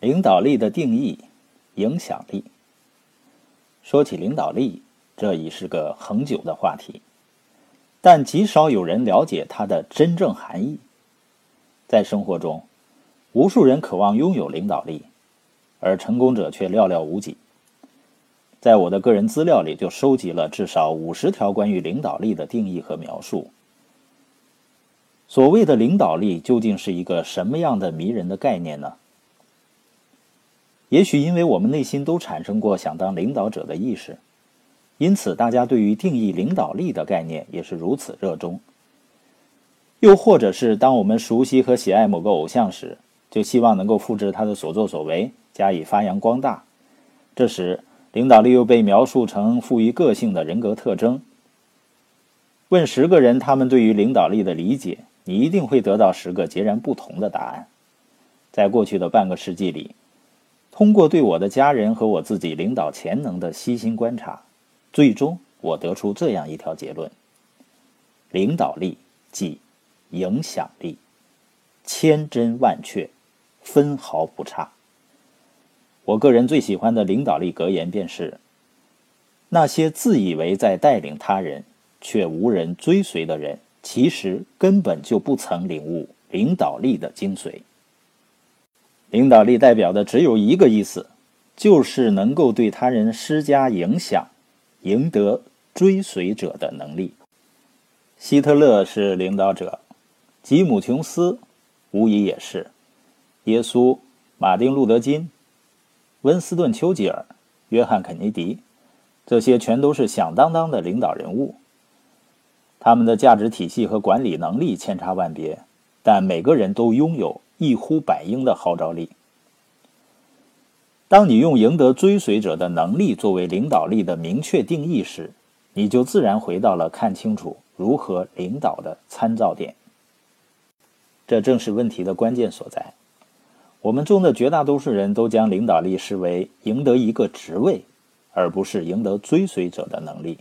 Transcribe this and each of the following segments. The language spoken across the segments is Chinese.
领导力的定义，影响力。说起领导力，这已是个恒久的话题，但极少有人了解它的真正含义。在生活中，无数人渴望拥有领导力，而成功者却寥寥无几。在我的个人资料里，就收集了至少五十条关于领导力的定义和描述。所谓的领导力，究竟是一个什么样的迷人的概念呢？也许因为我们内心都产生过想当领导者的意识，因此大家对于定义领导力的概念也是如此热衷。又或者是当我们熟悉和喜爱某个偶像时，就希望能够复制他的所作所为，加以发扬光大。这时，领导力又被描述成富于个性的人格特征。问十个人他们对于领导力的理解，你一定会得到十个截然不同的答案。在过去的半个世纪里。通过对我的家人和我自己领导潜能的悉心观察，最终我得出这样一条结论：领导力即影响力，千真万确，分毫不差。我个人最喜欢的领导力格言便是：那些自以为在带领他人却无人追随的人，其实根本就不曾领悟领导力的精髓。领导力代表的只有一个意思，就是能够对他人施加影响，赢得追随者的能力。希特勒是领导者，吉姆·琼斯无疑也是，耶稣、马丁·路德·金、温斯顿·丘吉尔、约翰·肯尼迪，这些全都是响当当的领导人物。他们的价值体系和管理能力千差万别，但每个人都拥有。一呼百应的号召力。当你用赢得追随者的能力作为领导力的明确定义时，你就自然回到了看清楚如何领导的参照点。这正是问题的关键所在。我们中的绝大多数人都将领导力视为赢得一个职位，而不是赢得追随者的能力。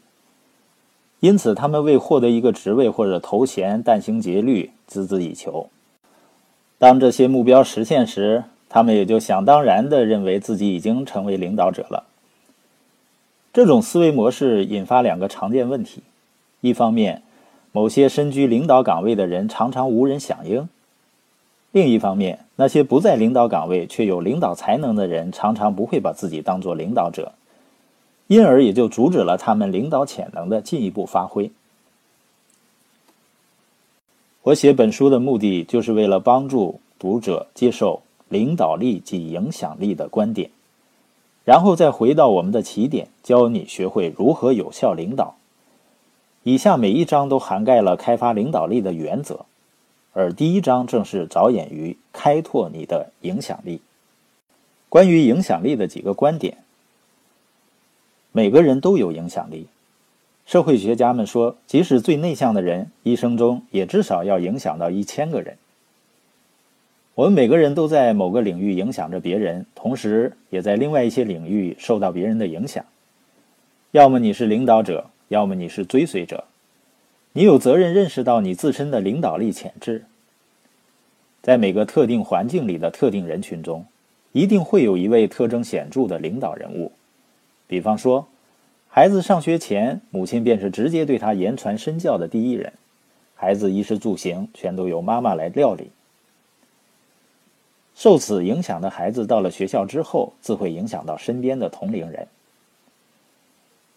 因此，他们为获得一个职位或者头衔殚精竭虑，孜孜以求。当这些目标实现时，他们也就想当然地认为自己已经成为领导者了。这种思维模式引发两个常见问题：一方面，某些身居领导岗位的人常常无人响应；另一方面，那些不在领导岗位却有领导才能的人常常不会把自己当作领导者，因而也就阻止了他们领导潜能的进一步发挥。我写本书的目的，就是为了帮助读者接受领导力及影响力的观点，然后再回到我们的起点，教你学会如何有效领导。以下每一章都涵盖了开发领导力的原则，而第一章正是着眼于开拓你的影响力。关于影响力的几个观点：每个人都有影响力。社会学家们说，即使最内向的人，一生中也至少要影响到一千个人。我们每个人都在某个领域影响着别人，同时也在另外一些领域受到别人的影响。要么你是领导者，要么你是追随者。你有责任认识到你自身的领导力潜质。在每个特定环境里的特定人群中，一定会有一位特征显著的领导人物。比方说。孩子上学前，母亲便是直接对他言传身教的第一人。孩子衣食住行全都由妈妈来料理。受此影响的孩子，到了学校之后，自会影响到身边的同龄人。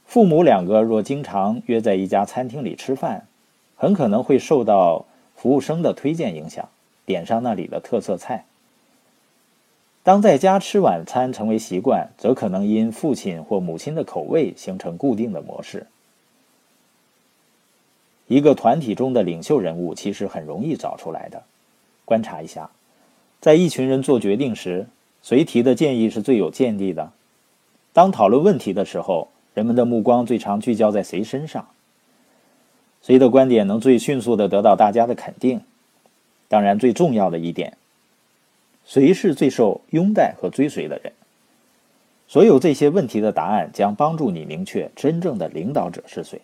父母两个若经常约在一家餐厅里吃饭，很可能会受到服务生的推荐影响，点上那里的特色菜。当在家吃晚餐成为习惯，则可能因父亲或母亲的口味形成固定的模式。一个团体中的领袖人物其实很容易找出来的。观察一下，在一群人做决定时，谁提的建议是最有见地的？当讨论问题的时候，人们的目光最常聚焦在谁身上？谁的观点能最迅速的得到大家的肯定？当然，最重要的一点。谁是最受拥戴和追随的人？所有这些问题的答案将帮助你明确真正的领导者是谁。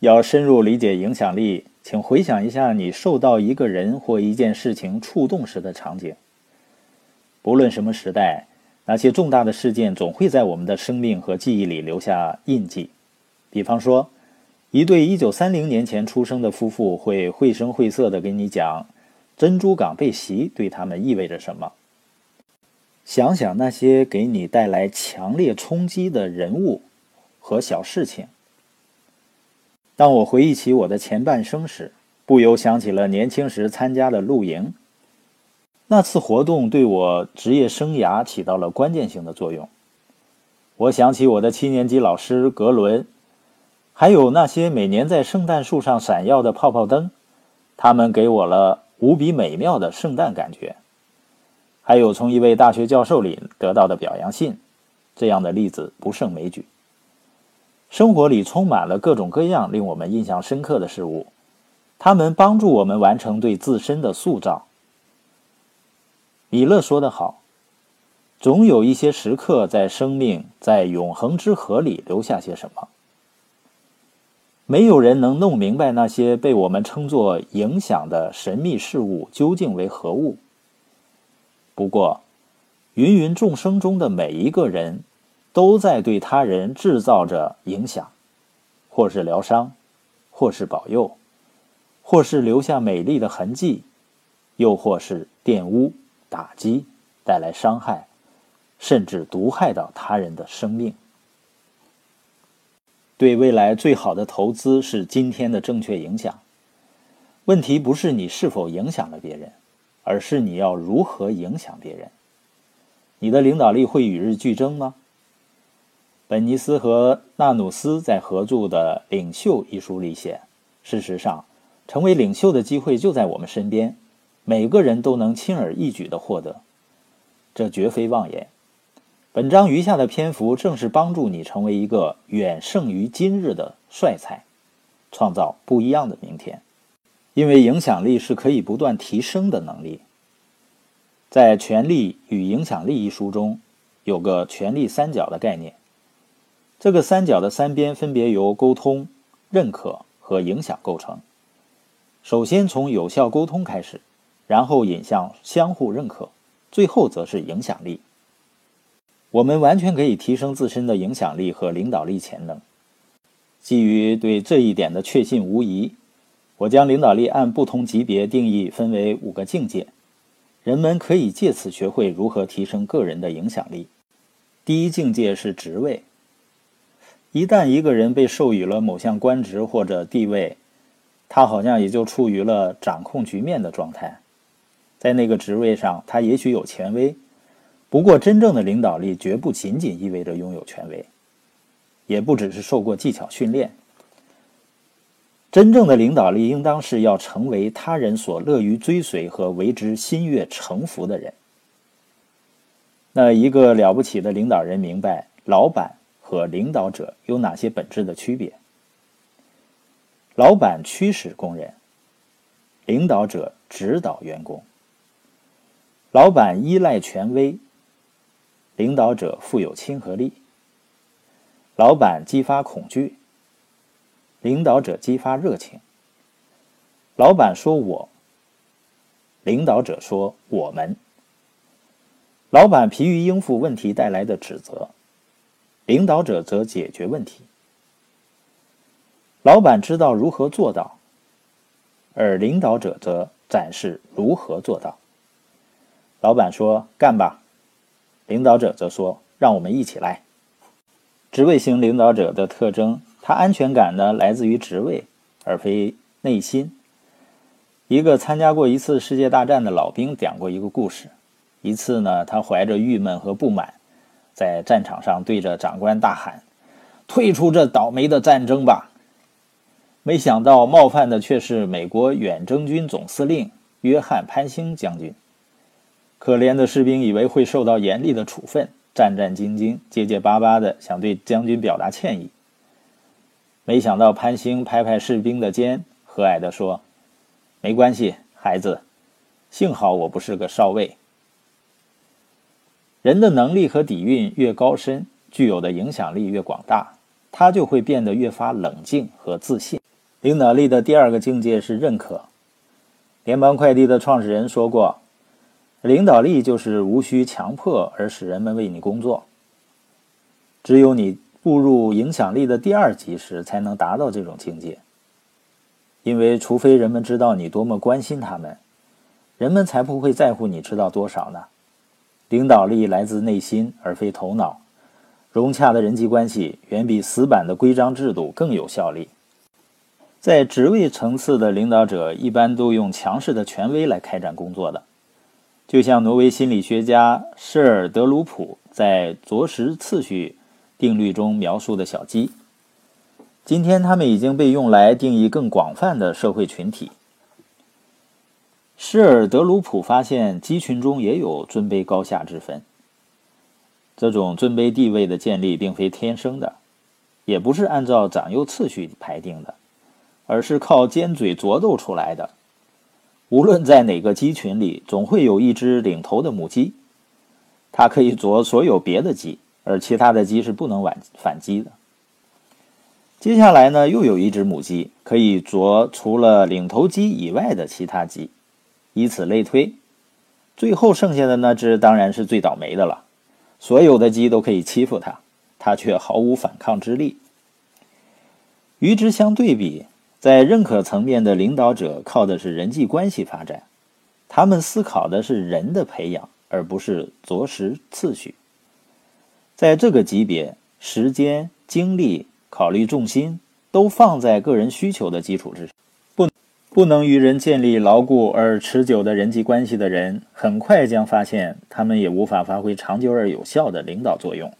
要深入理解影响力，请回想一下你受到一个人或一件事情触动时的场景。不论什么时代，那些重大的事件总会在我们的生命和记忆里留下印记。比方说，一对一九三零年前出生的夫妇会绘声绘色地跟你讲珍珠港被袭对他们意味着什么。想想那些给你带来强烈冲击的人物和小事情。当我回忆起我的前半生时，不由想起了年轻时参加的露营。那次活动对我职业生涯起到了关键性的作用。我想起我的七年级老师格伦，还有那些每年在圣诞树上闪耀的泡泡灯，他们给我了无比美妙的圣诞感觉。还有从一位大学教授里得到的表扬信，这样的例子不胜枚举。生活里充满了各种各样令我们印象深刻的事物，它们帮助我们完成对自身的塑造。米勒说得好：“总有一些时刻，在生命在永恒之河里留下些什么。没有人能弄明白那些被我们称作影响的神秘事物究竟为何物。”不过，芸芸众生中的每一个人，都在对他人制造着影响，或是疗伤，或是保佑，或是留下美丽的痕迹，又或是玷污、打击、带来伤害，甚至毒害到他人的生命。对未来最好的投资是今天的正确影响。问题不是你是否影响了别人。而是你要如何影响别人？你的领导力会与日俱增吗？本尼斯和纳努斯在合著的《领袖》一书里写：“事实上，成为领袖的机会就在我们身边，每个人都能轻而易举地获得。这绝非妄言。本章余下的篇幅正是帮助你成为一个远胜于今日的帅才，创造不一样的明天。”因为影响力是可以不断提升的能力。在《权力与影响力》一书中，有个“权力三角”的概念。这个三角的三边分别由沟通、认可和影响构成。首先从有效沟通开始，然后引向相互认可，最后则是影响力。我们完全可以提升自身的影响力和领导力潜能。基于对这一点的确信无疑。我将领导力按不同级别定义，分为五个境界。人们可以借此学会如何提升个人的影响力。第一境界是职位。一旦一个人被授予了某项官职或者地位，他好像也就处于了掌控局面的状态。在那个职位上，他也许有权威。不过，真正的领导力绝不仅仅意味着拥有权威，也不只是受过技巧训练。真正的领导力，应当是要成为他人所乐于追随和为之心悦诚服的人。那一个了不起的领导人明白，老板和领导者有哪些本质的区别？老板驱使工人，领导者指导员工。老板依赖权威，领导者富有亲和力。老板激发恐惧。领导者激发热情。老板说：“我。”领导者说：“我们。”老板疲于应付问题带来的指责，领导者则解决问题。老板知道如何做到，而领导者则展示如何做到。老板说：“干吧！”领导者则说：“让我们一起来。”职位型领导者的特征。他安全感呢，来自于职位，而非内心。一个参加过一次世界大战的老兵讲过一个故事：一次呢，他怀着郁闷和不满，在战场上对着长官大喊：“退出这倒霉的战争吧！”没想到冒犯的却是美国远征军总司令约翰·潘兴将军。可怜的士兵以为会受到严厉的处分，战战兢兢、结结巴巴的想对将军表达歉意。没想到潘兴拍拍士兵的肩，和蔼地说：“没关系，孩子，幸好我不是个少尉。”人的能力和底蕴越高深，具有的影响力越广大，他就会变得越发冷静和自信。领导力的第二个境界是认可。联邦快递的创始人说过：“领导力就是无需强迫而使人们为你工作。只有你步入影响力的第二级时，才能达到这种境界。因为，除非人们知道你多么关心他们，人们才不会在乎你知道多少呢。领导力来自内心，而非头脑。融洽的人际关系远比死板的规章制度更有效力。在职位层次的领导者，一般都用强势的权威来开展工作的。就像挪威心理学家施尔德鲁普在着实次序定律中描述的小鸡，今天他们已经被用来定义更广泛的社会群体。施尔德鲁普发现，鸡群中也有尊卑高下之分。这种尊卑地位的建立并非天生的，也不是按照长幼次序排定的，而是靠尖嘴啄斗出来的。无论在哪个鸡群里，总会有一只领头的母鸡，它可以啄所有别的鸡，而其他的鸡是不能反反击的。接下来呢，又有一只母鸡可以啄除了领头鸡以外的其他鸡，以此类推，最后剩下的那只当然是最倒霉的了。所有的鸡都可以欺负它，它却毫无反抗之力。与之相对比。在认可层面的领导者靠的是人际关系发展，他们思考的是人的培养，而不是着实次序。在这个级别，时间、精力、考虑重心都放在个人需求的基础之上。不，不能与人建立牢固而持久的人际关系的人，很快将发现他们也无法发挥长久而有效的领导作用。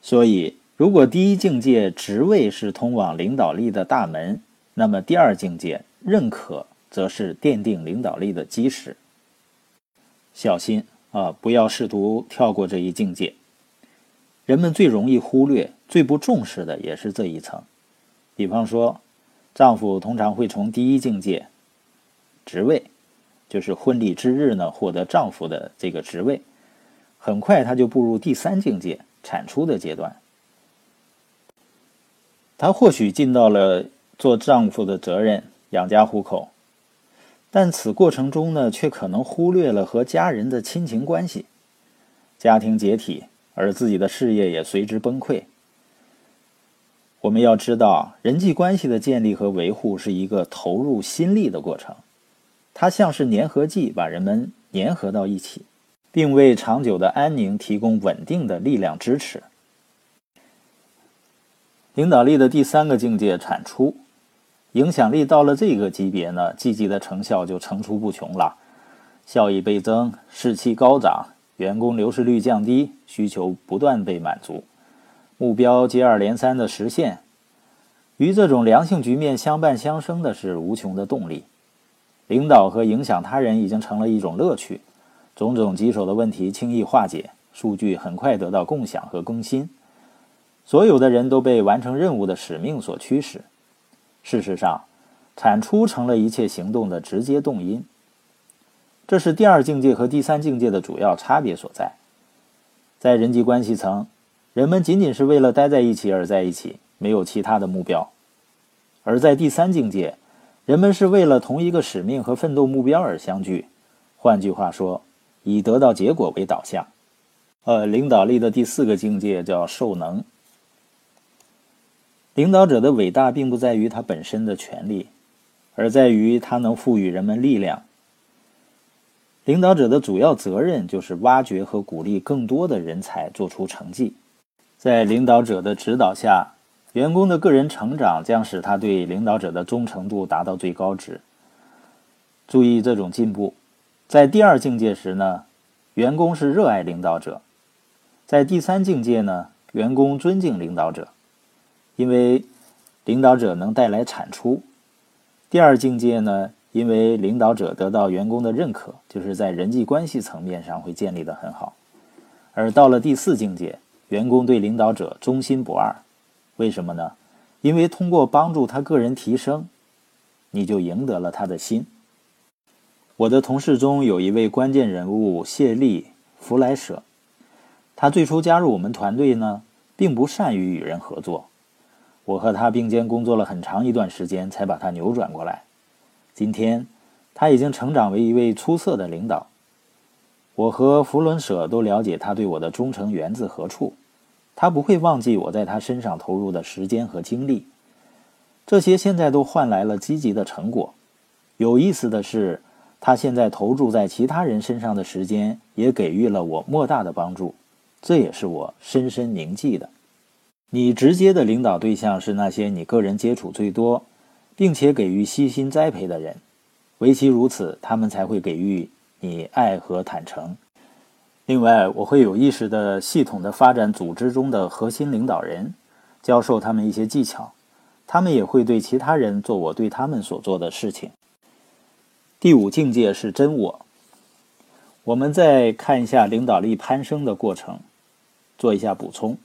所以。如果第一境界职位是通往领导力的大门，那么第二境界认可则是奠定领导力的基石。小心啊，不要试图跳过这一境界。人们最容易忽略、最不重视的也是这一层。比方说，丈夫通常会从第一境界职位，就是婚礼之日呢，获得丈夫的这个职位，很快他就步入第三境界产出的阶段。她或许尽到了做丈夫的责任，养家糊口，但此过程中呢，却可能忽略了和家人的亲情关系，家庭解体，而自己的事业也随之崩溃。我们要知道，人际关系的建立和维护是一个投入心力的过程，它像是粘合剂，把人们粘合到一起，并为长久的安宁提供稳定的力量支持。领导力的第三个境界产出，影响力到了这个级别呢，积极的成效就层出不穷了，效益倍增，士气高涨，员工流失率降低，需求不断被满足，目标接二连三的实现。与这种良性局面相伴相生的是无穷的动力。领导和影响他人已经成了一种乐趣，种种棘手的问题轻易化解，数据很快得到共享和更新。所有的人都被完成任务的使命所驱使。事实上，产出成了一切行动的直接动因。这是第二境界和第三境界的主要差别所在。在人际关系层，人们仅仅是为了待在一起而在一起，没有其他的目标；而在第三境界，人们是为了同一个使命和奋斗目标而相聚。换句话说，以得到结果为导向。呃，领导力的第四个境界叫受能。领导者的伟大并不在于他本身的权利，而在于他能赋予人们力量。领导者的主要责任就是挖掘和鼓励更多的人才做出成绩。在领导者的指导下，员工的个人成长将使他对领导者的忠诚度达到最高值。注意这种进步，在第二境界时呢，员工是热爱领导者；在第三境界呢，员工尊敬领导者。因为领导者能带来产出，第二境界呢？因为领导者得到员工的认可，就是在人际关系层面上会建立的很好。而到了第四境界，员工对领导者忠心不二。为什么呢？因为通过帮助他个人提升，你就赢得了他的心。我的同事中有一位关键人物谢利弗莱舍，他最初加入我们团队呢，并不善于与人合作。我和他并肩工作了很长一段时间，才把他扭转过来。今天，他已经成长为一位出色的领导，我和弗伦舍都了解他对我的忠诚源自何处，他不会忘记我在他身上投入的时间和精力。这些现在都换来了积极的成果。有意思的是，他现在投注在其他人身上的时间也给予了我莫大的帮助，这也是我深深铭记的。你直接的领导对象是那些你个人接触最多，并且给予悉心栽培的人，唯其如此，他们才会给予。你爱和坦诚。另外，我会有意识的、系统的发展组织中的核心领导人，教授他们一些技巧。他们也会对其他人做我对他们所做的事情。第五境界是真我。我们再看一下领导力攀升的过程，做一下补充。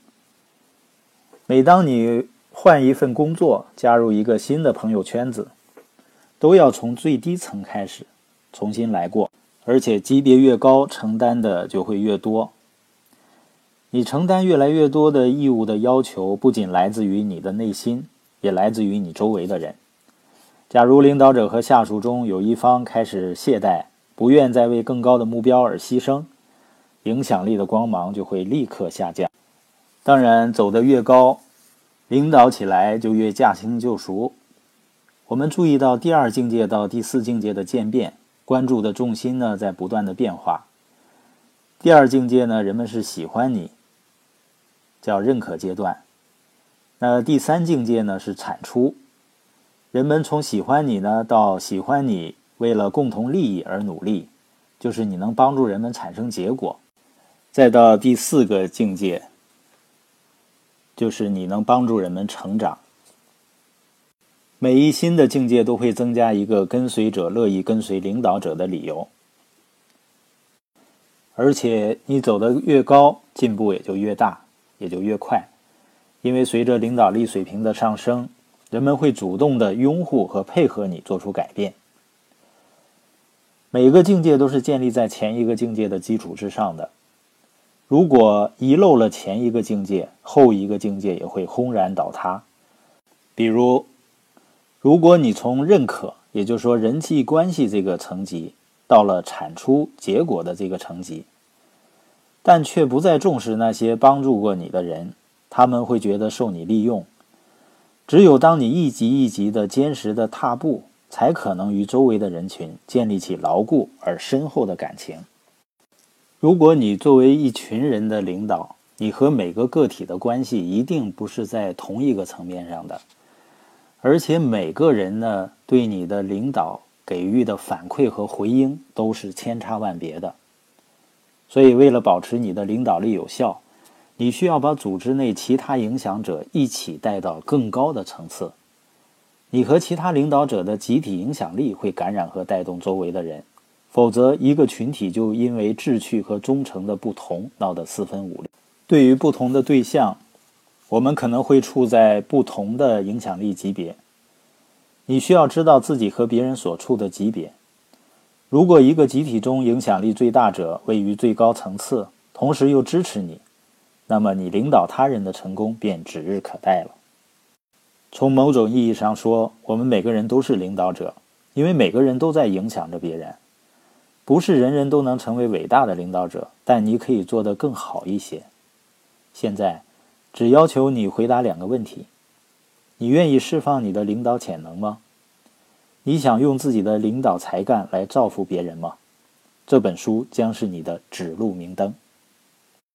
每当你换一份工作，加入一个新的朋友圈子，都要从最低层开始，重新来过。而且级别越高，承担的就会越多。你承担越来越多的义务的要求，不仅来自于你的内心，也来自于你周围的人。假如领导者和下属中有一方开始懈怠，不愿再为更高的目标而牺牲，影响力的光芒就会立刻下降。当然，走得越高，领导起来就越驾轻就熟。我们注意到第二境界到第四境界的渐变。关注的重心呢，在不断的变化。第二境界呢，人们是喜欢你，叫认可阶段。那第三境界呢，是产出，人们从喜欢你呢，到喜欢你为了共同利益而努力，就是你能帮助人们产生结果。再到第四个境界，就是你能帮助人们成长。每一新的境界都会增加一个跟随者乐意跟随领导者的理由，而且你走得越高，进步也就越大，也就越快。因为随着领导力水平的上升，人们会主动的拥护和配合你做出改变。每个境界都是建立在前一个境界的基础之上的。如果遗漏了前一个境界，后一个境界也会轰然倒塌。比如。如果你从认可，也就是说人际关系这个层级，到了产出结果的这个层级，但却不再重视那些帮助过你的人，他们会觉得受你利用。只有当你一级一级的坚实的踏步，才可能与周围的人群建立起牢固而深厚的感情。如果你作为一群人的领导，你和每个个体的关系一定不是在同一个层面上的。而且每个人呢，对你的领导给予的反馈和回应都是千差万别的。所以，为了保持你的领导力有效，你需要把组织内其他影响者一起带到更高的层次。你和其他领导者的集体影响力会感染和带动周围的人，否则一个群体就因为志趣和忠诚的不同闹得四分五裂。对于不同的对象。我们可能会处在不同的影响力级别，你需要知道自己和别人所处的级别。如果一个集体中影响力最大者位于最高层次，同时又支持你，那么你领导他人的成功便指日可待了。从某种意义上说，我们每个人都是领导者，因为每个人都在影响着别人。不是人人都能成为伟大的领导者，但你可以做得更好一些。现在。只要求你回答两个问题：你愿意释放你的领导潜能吗？你想用自己的领导才干来造福别人吗？这本书将是你的指路明灯。